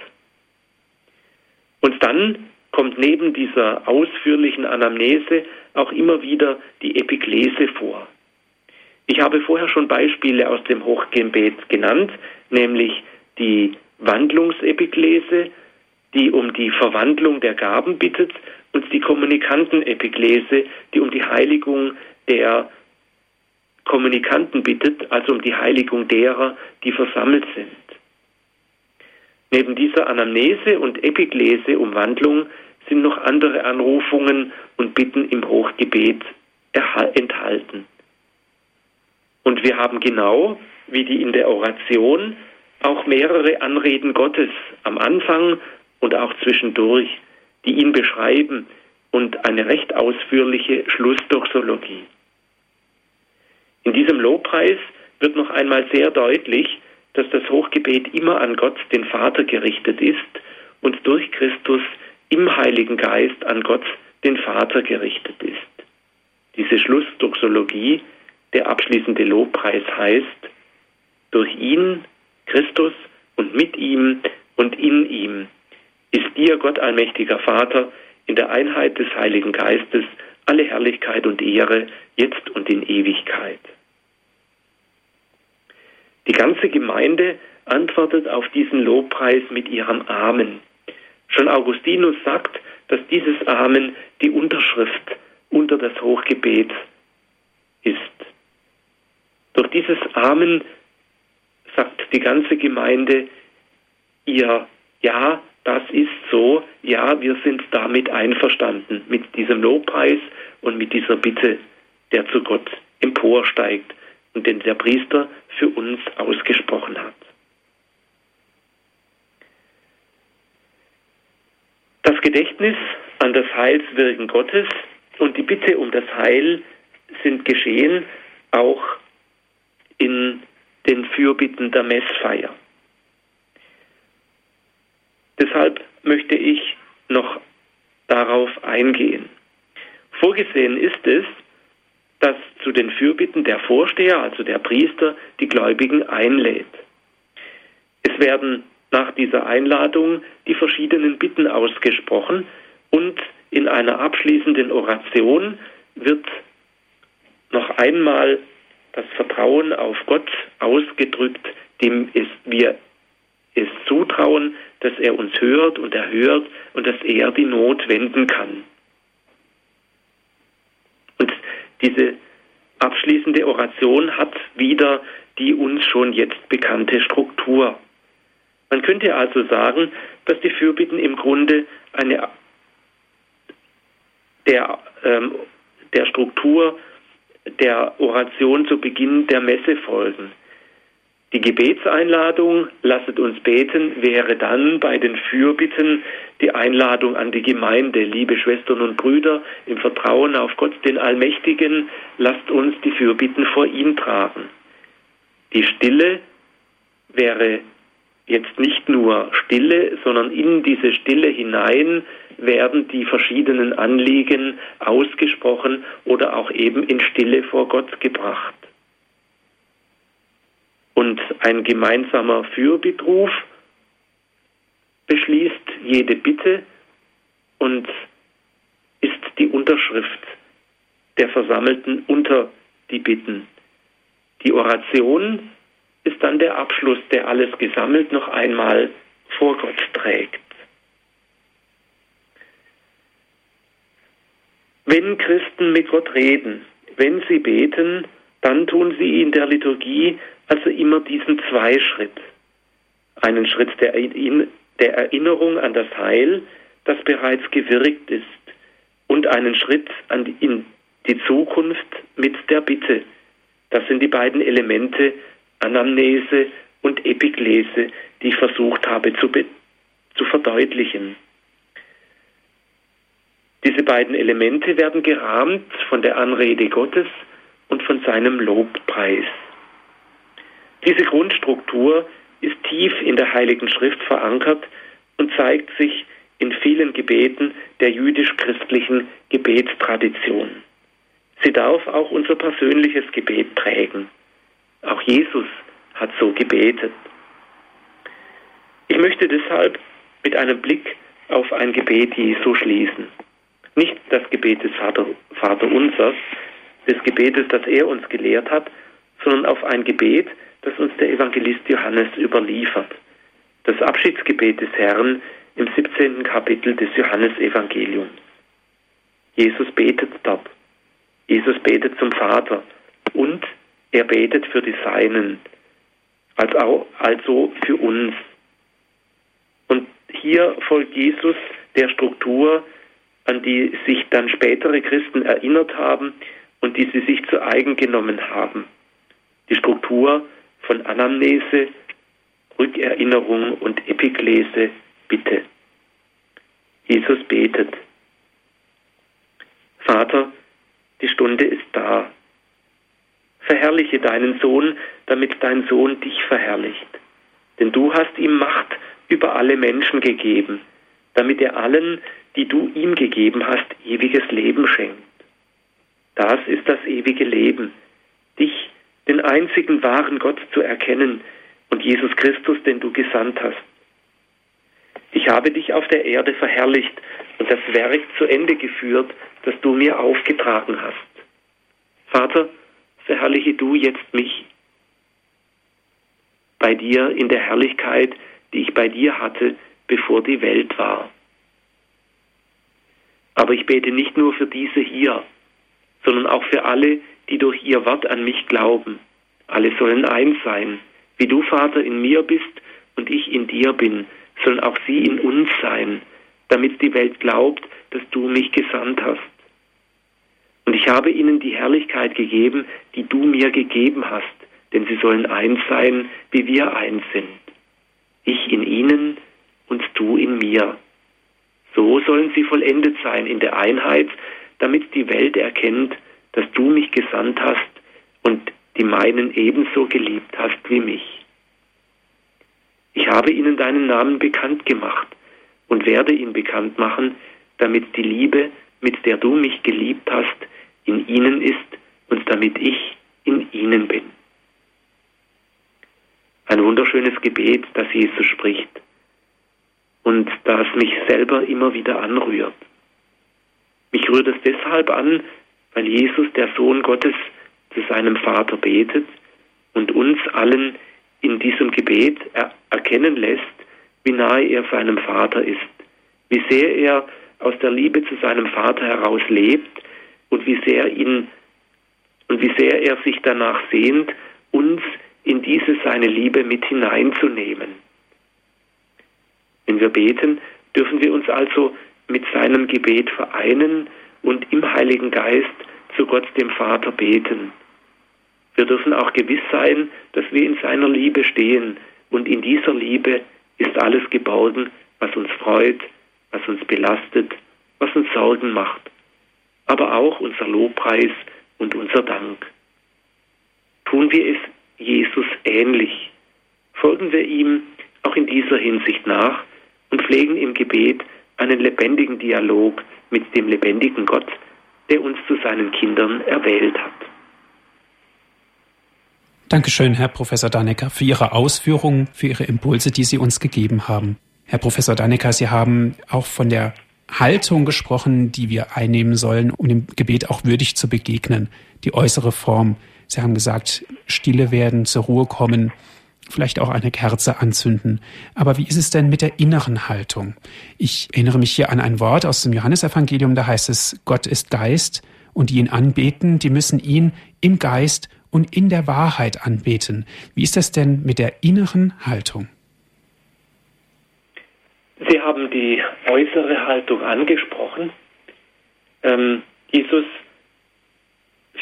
Dann kommt neben dieser ausführlichen Anamnese auch immer wieder die Epiklese vor. Ich habe vorher schon Beispiele aus dem Hochgebet genannt, nämlich die Wandlungsepiklese, die um die Verwandlung der Gaben bittet, und die Kommunikantenepiklese, die um die Heiligung der Kommunikanten bittet, also um die Heiligung derer, die versammelt sind. Neben dieser Anamnese und Epiklese um Wandlung sind noch andere Anrufungen und Bitten im Hochgebet enthalten. Und wir haben genau, wie die in der Oration, auch mehrere Anreden Gottes am Anfang und auch zwischendurch, die ihn beschreiben und eine recht ausführliche Schlussdoxologie. In diesem Lobpreis wird noch einmal sehr deutlich, dass das Hochgebet immer an Gott, den Vater, gerichtet ist und durch Christus im Heiligen Geist an Gott, den Vater, gerichtet ist. Diese Schlussdoxologie, der abschließende Lobpreis heißt, durch ihn, Christus, und mit ihm und in ihm ist dir, Gott allmächtiger Vater, in der Einheit des Heiligen Geistes alle Herrlichkeit und Ehre, jetzt und in Ewigkeit. Die ganze Gemeinde antwortet auf diesen Lobpreis mit ihrem Amen. Schon Augustinus sagt, dass dieses Amen die Unterschrift unter das Hochgebet ist. Durch dieses Amen sagt die ganze Gemeinde ihr Ja, das ist so, ja, wir sind damit einverstanden, mit diesem Lobpreis und mit dieser Bitte, der zu Gott emporsteigt und den der Priester für uns ausgesprochen hat. Das Gedächtnis an das Heilswirken Gottes und die Bitte um das Heil sind geschehen auch in den Fürbitten der Messfeier. Deshalb möchte ich noch darauf eingehen. Vorgesehen ist es, dass zu den Fürbitten der Vorsteher, also der Priester, die Gläubigen einlädt. Es werden nach dieser Einladung die verschiedenen Bitten ausgesprochen und in einer abschließenden Oration wird noch einmal das Vertrauen auf Gott ausgedrückt, dem es, wir es zutrauen, dass er uns hört und erhört und dass er die Not wenden kann. Und diese abschließende Oration hat wieder die uns schon jetzt bekannte Struktur. Man könnte also sagen, dass die Fürbitten im Grunde eine der, ähm, der Struktur der Oration zu Beginn der Messe folgen. Die Gebetseinladung, lasset uns beten, wäre dann bei den Fürbitten die Einladung an die Gemeinde, liebe Schwestern und Brüder, im Vertrauen auf Gott, den Allmächtigen, lasst uns die Fürbitten vor ihn tragen. Die Stille wäre jetzt nicht nur Stille, sondern in diese Stille hinein werden die verschiedenen Anliegen ausgesprochen oder auch eben in Stille vor Gott gebracht. Und ein gemeinsamer Fürbittruf beschließt jede Bitte und ist die Unterschrift der Versammelten unter die Bitten. Die Oration ist dann der Abschluss, der alles gesammelt noch einmal vor Gott trägt. Wenn Christen mit Gott reden, wenn sie beten, dann tun sie in der Liturgie also immer diesen Zweischritt. Einen Schritt der, der Erinnerung an das Heil, das bereits gewirkt ist, und einen Schritt die, in die Zukunft mit der Bitte. Das sind die beiden Elemente Anamnese und Epiklese, die ich versucht habe zu, zu verdeutlichen. Diese beiden Elemente werden gerahmt von der Anrede Gottes und von seinem Lobpreis. Diese Grundstruktur ist tief in der Heiligen Schrift verankert und zeigt sich in vielen Gebeten der jüdisch-christlichen Gebetstradition. Sie darf auch unser persönliches Gebet prägen. Auch Jesus hat so gebetet. Ich möchte deshalb mit einem Blick auf ein Gebet Jesu schließen. Nicht das Gebet des Vater, Vater Unsers, des Gebetes, das er uns gelehrt hat, sondern auf ein Gebet, das uns der Evangelist Johannes überliefert. Das Abschiedsgebet des Herrn im 17. Kapitel des Johannesevangeliums. Jesus betet dort. Jesus betet zum Vater und er betet für die Seinen, also, für uns. Und hier folgt Jesus der Struktur, an die sich dann spätere Christen erinnert haben und die sie sich zu eigen genommen haben. Die Struktur von Anamnese, Rückerinnerung und Epiklese, Bitte. Jesus betet. Vater, die Stunde ist da. Verherrliche deinen Sohn, damit dein Sohn dich verherrlicht. Denn du hast ihm Macht über alle Menschen gegeben, damit er allen, die du ihm gegeben hast, ewiges Leben schenkt. Das ist das ewige Leben, dich den einzigen wahren Gott zu erkennen und Jesus Christus, den du gesandt hast. Ich habe dich auf der Erde verherrlicht und das Werk zu Ende geführt, das du mir aufgetragen hast. Vater, verherrliche du jetzt mich bei dir in der Herrlichkeit, die ich bei dir hatte, bevor die Welt war. Aber ich bete nicht nur für diese hier, sondern auch für alle, die durch ihr Wort an mich glauben. Alle sollen eins sein. Wie du, Vater, in mir bist und ich in dir bin, sollen auch sie in uns sein, damit die Welt glaubt, dass du mich gesandt hast. Und ich habe ihnen die Herrlichkeit gegeben, die du mir gegeben hast, denn sie sollen eins sein, wie wir eins sind. Ich in ihnen und du in mir. So sollen sie vollendet sein in der Einheit, damit die Welt erkennt, dass du mich gesandt hast und die meinen ebenso geliebt hast wie mich. Ich habe ihnen deinen Namen bekannt gemacht und werde ihn bekannt machen, damit die Liebe, mit der du mich geliebt hast, in ihnen ist und damit ich in ihnen bin. Ein wunderschönes Gebet, das Jesus spricht und das mich selber immer wieder anrührt. Mich rührt es deshalb an, weil Jesus, der Sohn Gottes, zu seinem Vater betet und uns allen in diesem Gebet er erkennen lässt, wie nahe er seinem Vater ist, wie sehr er aus der Liebe zu seinem Vater heraus lebt und wie sehr ihn und wie sehr er sich danach sehnt, uns in diese seine Liebe mit hineinzunehmen. Wenn wir beten, dürfen wir uns also mit seinem Gebet vereinen und im Heiligen Geist zu Gott dem Vater beten. Wir dürfen auch gewiss sein, dass wir in seiner Liebe stehen und in dieser Liebe ist alles geborgen, was uns freut, was uns belastet, was uns Sorgen macht, aber auch unser Lobpreis und unser Dank. Tun wir es Jesus ähnlich, folgen wir ihm auch in dieser Hinsicht nach und pflegen im Gebet einen lebendigen Dialog mit dem lebendigen Gott, der uns zu seinen Kindern erwählt hat. Dankeschön, Herr Professor Dannecker, für Ihre Ausführungen, für Ihre Impulse, die Sie uns gegeben haben. Herr Professor Dannecker, Sie haben auch von der Haltung gesprochen, die wir einnehmen sollen, um dem Gebet auch würdig zu begegnen, die äußere Form. Sie haben gesagt, stille werden, zur Ruhe kommen, vielleicht auch eine Kerze anzünden. Aber wie ist es denn mit der inneren Haltung? Ich erinnere mich hier an ein Wort aus dem Johannesevangelium, da heißt es, Gott ist Geist und die ihn anbeten, die müssen ihn im Geist und in der Wahrheit anbeten. Wie ist das denn mit der inneren Haltung? Sie haben die äußere Haltung angesprochen. Ähm, Jesus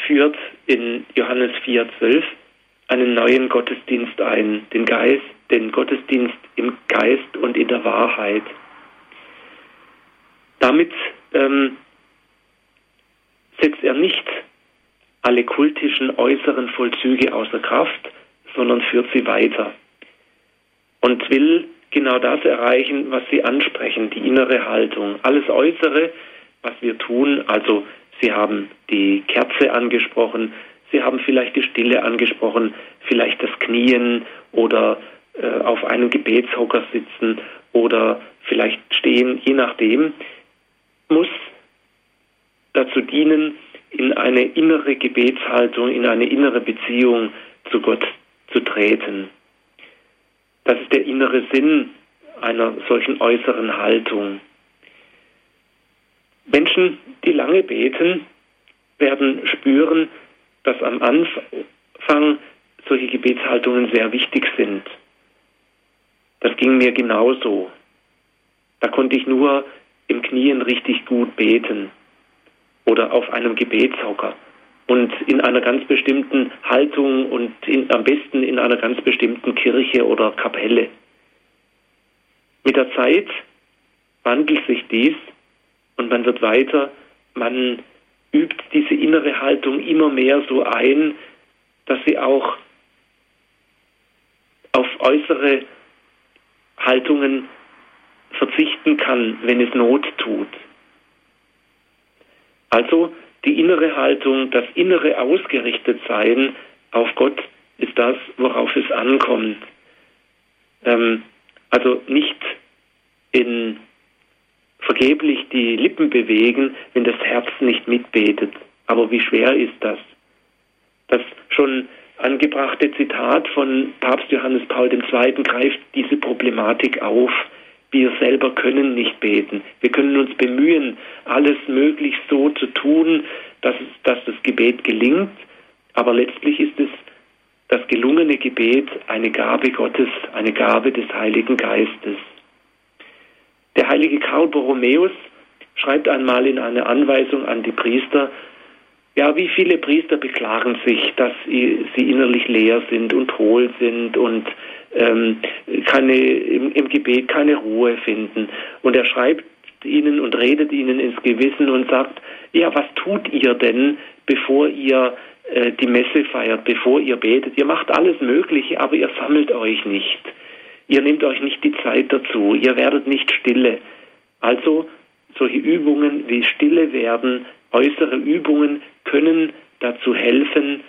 führt in Johannes 4,12 einen neuen Gottesdienst ein, den Geist, den Gottesdienst im Geist und in der Wahrheit. Damit ähm, setzt er nicht alle kultischen äußeren Vollzüge außer Kraft, sondern führt sie weiter und will genau das erreichen, was Sie ansprechen, die innere Haltung. Alles Äußere, was wir tun, also Sie haben die Kerze angesprochen, Sie haben vielleicht die Stille angesprochen, vielleicht das Knien oder äh, auf einem Gebetshocker sitzen oder vielleicht stehen, je nachdem, muss dazu dienen, in eine innere Gebetshaltung, in eine innere Beziehung zu Gott zu treten. Das ist der innere Sinn einer solchen äußeren Haltung. Menschen, die lange beten, werden spüren, dass am Anfang solche Gebetshaltungen sehr wichtig sind. Das ging mir genauso. Da konnte ich nur im Knien richtig gut beten oder auf einem Gebetshocker und in einer ganz bestimmten Haltung und in, am besten in einer ganz bestimmten Kirche oder Kapelle. Mit der Zeit wandelt sich dies und man wird weiter, man übt diese innere Haltung immer mehr so ein, dass sie auch auf äußere Haltungen verzichten kann, wenn es Not tut. Also die innere Haltung, das innere Ausgerichtetsein auf Gott ist das, worauf es ankommt. Ähm, also nicht in vergeblich die Lippen bewegen, wenn das Herz nicht mitbetet. Aber wie schwer ist das? Das schon angebrachte Zitat von Papst Johannes Paul II. greift diese Problematik auf. Wir selber können nicht beten. Wir können uns bemühen, alles möglichst so zu tun, dass, dass das Gebet gelingt. Aber letztlich ist es das gelungene Gebet eine Gabe Gottes, eine Gabe des Heiligen Geistes. Der heilige Karl Borromäus schreibt einmal in einer Anweisung an die Priester, ja, wie viele Priester beklagen sich, dass sie innerlich leer sind und hohl sind und ähm, keine, im, im Gebet keine Ruhe finden. Und er schreibt ihnen und redet ihnen ins Gewissen und sagt, ja, was tut ihr denn, bevor ihr äh, die Messe feiert, bevor ihr betet? Ihr macht alles Mögliche, aber ihr sammelt euch nicht. Ihr nehmt euch nicht die Zeit dazu, ihr werdet nicht stille. Also solche Übungen wie stille werden, äußere Übungen können dazu helfen,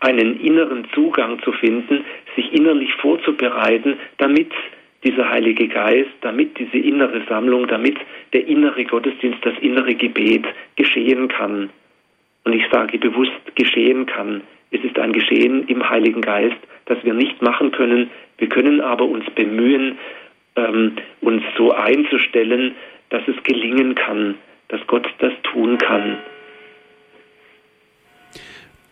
einen inneren Zugang zu finden, sich innerlich vorzubereiten, damit dieser Heilige Geist, damit diese innere Sammlung, damit der innere Gottesdienst, das innere Gebet geschehen kann. Und ich sage bewusst geschehen kann. Es ist ein Geschehen im Heiligen Geist, das wir nicht machen können. Wir können aber uns bemühen, ähm, uns so einzustellen, dass es gelingen kann, dass Gott das tun kann.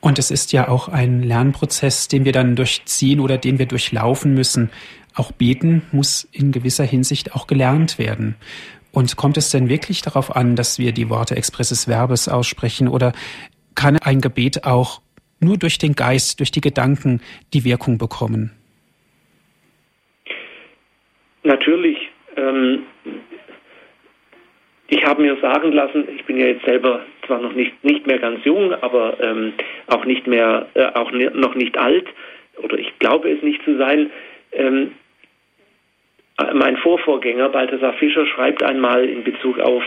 Und es ist ja auch ein Lernprozess, den wir dann durchziehen oder den wir durchlaufen müssen. Auch beten muss in gewisser Hinsicht auch gelernt werden. Und kommt es denn wirklich darauf an, dass wir die Worte expresses Verbes aussprechen oder kann ein Gebet auch nur durch den Geist, durch die Gedanken die Wirkung bekommen? Natürlich. Ähm, ich habe mir sagen lassen, ich bin ja jetzt selber zwar noch nicht, nicht mehr ganz jung, aber ähm, auch nicht mehr, äh, auch noch nicht alt, oder ich glaube es nicht zu sein. Ähm, mein Vorvorgänger Balthasar Fischer schreibt einmal in Bezug auf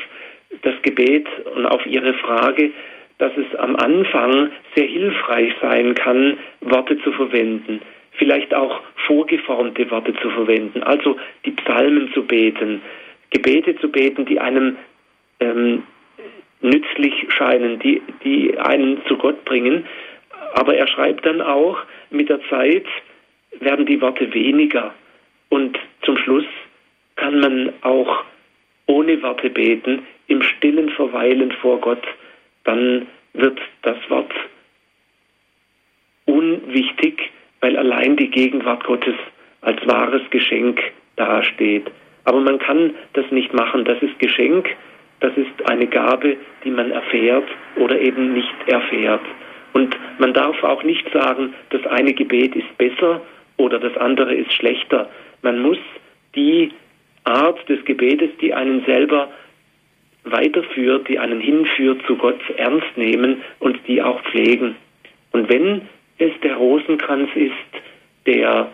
das Gebet und auf Ihre Frage, dass es am Anfang sehr hilfreich sein kann, Worte zu verwenden, vielleicht auch vorgeformte Worte zu verwenden, also die Psalmen zu beten, Gebete zu beten, die einem ähm, nützlich scheinen, die, die einen zu Gott bringen. Aber er schreibt dann auch, mit der Zeit werden die Worte weniger und zum Schluss kann man auch ohne Worte beten, im stillen Verweilen vor Gott, dann wird das Wort unwichtig, weil allein die Gegenwart Gottes als wahres Geschenk dasteht. Aber man kann das nicht machen, das ist Geschenk das ist eine Gabe, die man erfährt oder eben nicht erfährt. Und man darf auch nicht sagen, das eine Gebet ist besser oder das andere ist schlechter. Man muss die Art des Gebetes, die einen selber weiterführt, die einen hinführt zu Gott, ernst nehmen und die auch pflegen. Und wenn es der Rosenkranz ist, der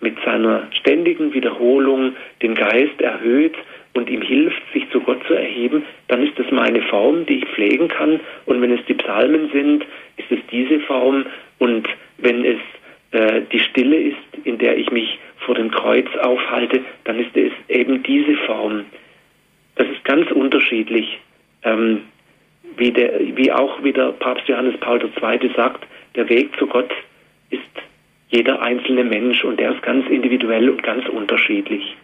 mit seiner ständigen Wiederholung den Geist erhöht und ihm hilft, sich zu Gott zu erheben, dann ist das meine Form, die ich pflegen kann. Und wenn es die Psalmen sind, ist es diese Form. Und wenn es äh, die Stille ist, in der ich mich vor dem Kreuz aufhalte, dann ist es eben diese Form. Das ist ganz unterschiedlich. Ähm, wie, der, wie auch wieder Papst Johannes Paul II. sagt, der Weg zu Gott ist jeder einzelne Mensch und der ist ganz individuell und ganz unterschiedlich.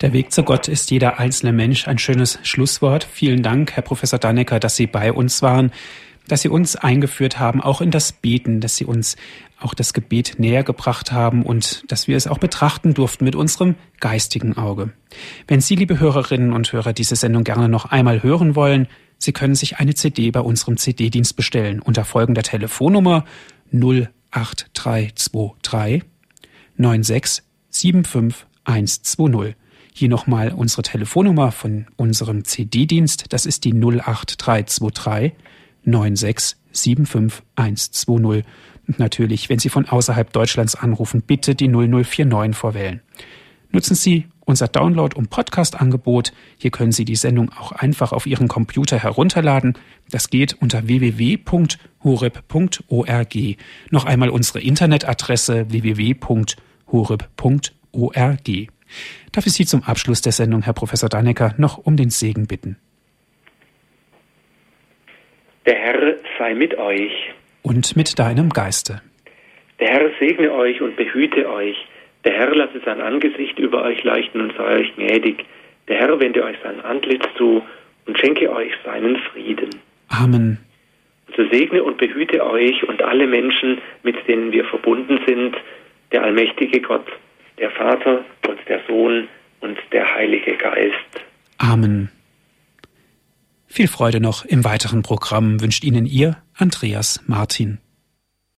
Der Weg zu Gott ist jeder einzelne Mensch. Ein schönes Schlusswort. Vielen Dank, Herr Professor Dannecker, dass Sie bei uns waren, dass Sie uns eingeführt haben, auch in das Beten, dass Sie uns auch das Gebet näher gebracht haben und dass wir es auch betrachten durften mit unserem geistigen Auge. Wenn Sie, liebe Hörerinnen und Hörer, diese Sendung gerne noch einmal hören wollen, Sie können sich eine CD bei unserem CD-Dienst bestellen unter folgender Telefonnummer 08323 96 75 120. Hier nochmal unsere Telefonnummer von unserem CD-Dienst. Das ist die 08323 9675120. Und natürlich, wenn Sie von außerhalb Deutschlands anrufen, bitte die 0049 vorwählen. Nutzen Sie unser Download- und Podcast-Angebot. Hier können Sie die Sendung auch einfach auf Ihren Computer herunterladen. Das geht unter www.horeb.org. Noch einmal unsere Internetadresse www.horeb.org. Darf ich Sie zum Abschluss der Sendung, Herr Professor Dannecker, noch um den Segen bitten? Der Herr sei mit euch. Und mit deinem Geiste. Der Herr segne euch und behüte euch. Der Herr lasse sein Angesicht über euch leuchten und sei euch gnädig. Der Herr wende euch sein Antlitz zu und schenke euch seinen Frieden. Amen. Und so segne und behüte euch und alle Menschen, mit denen wir verbunden sind, der allmächtige Gott, der Vater und der Sohn und der Heilige Geist. Amen. Viel Freude noch im weiteren Programm wünscht Ihnen Ihr Andreas Martin.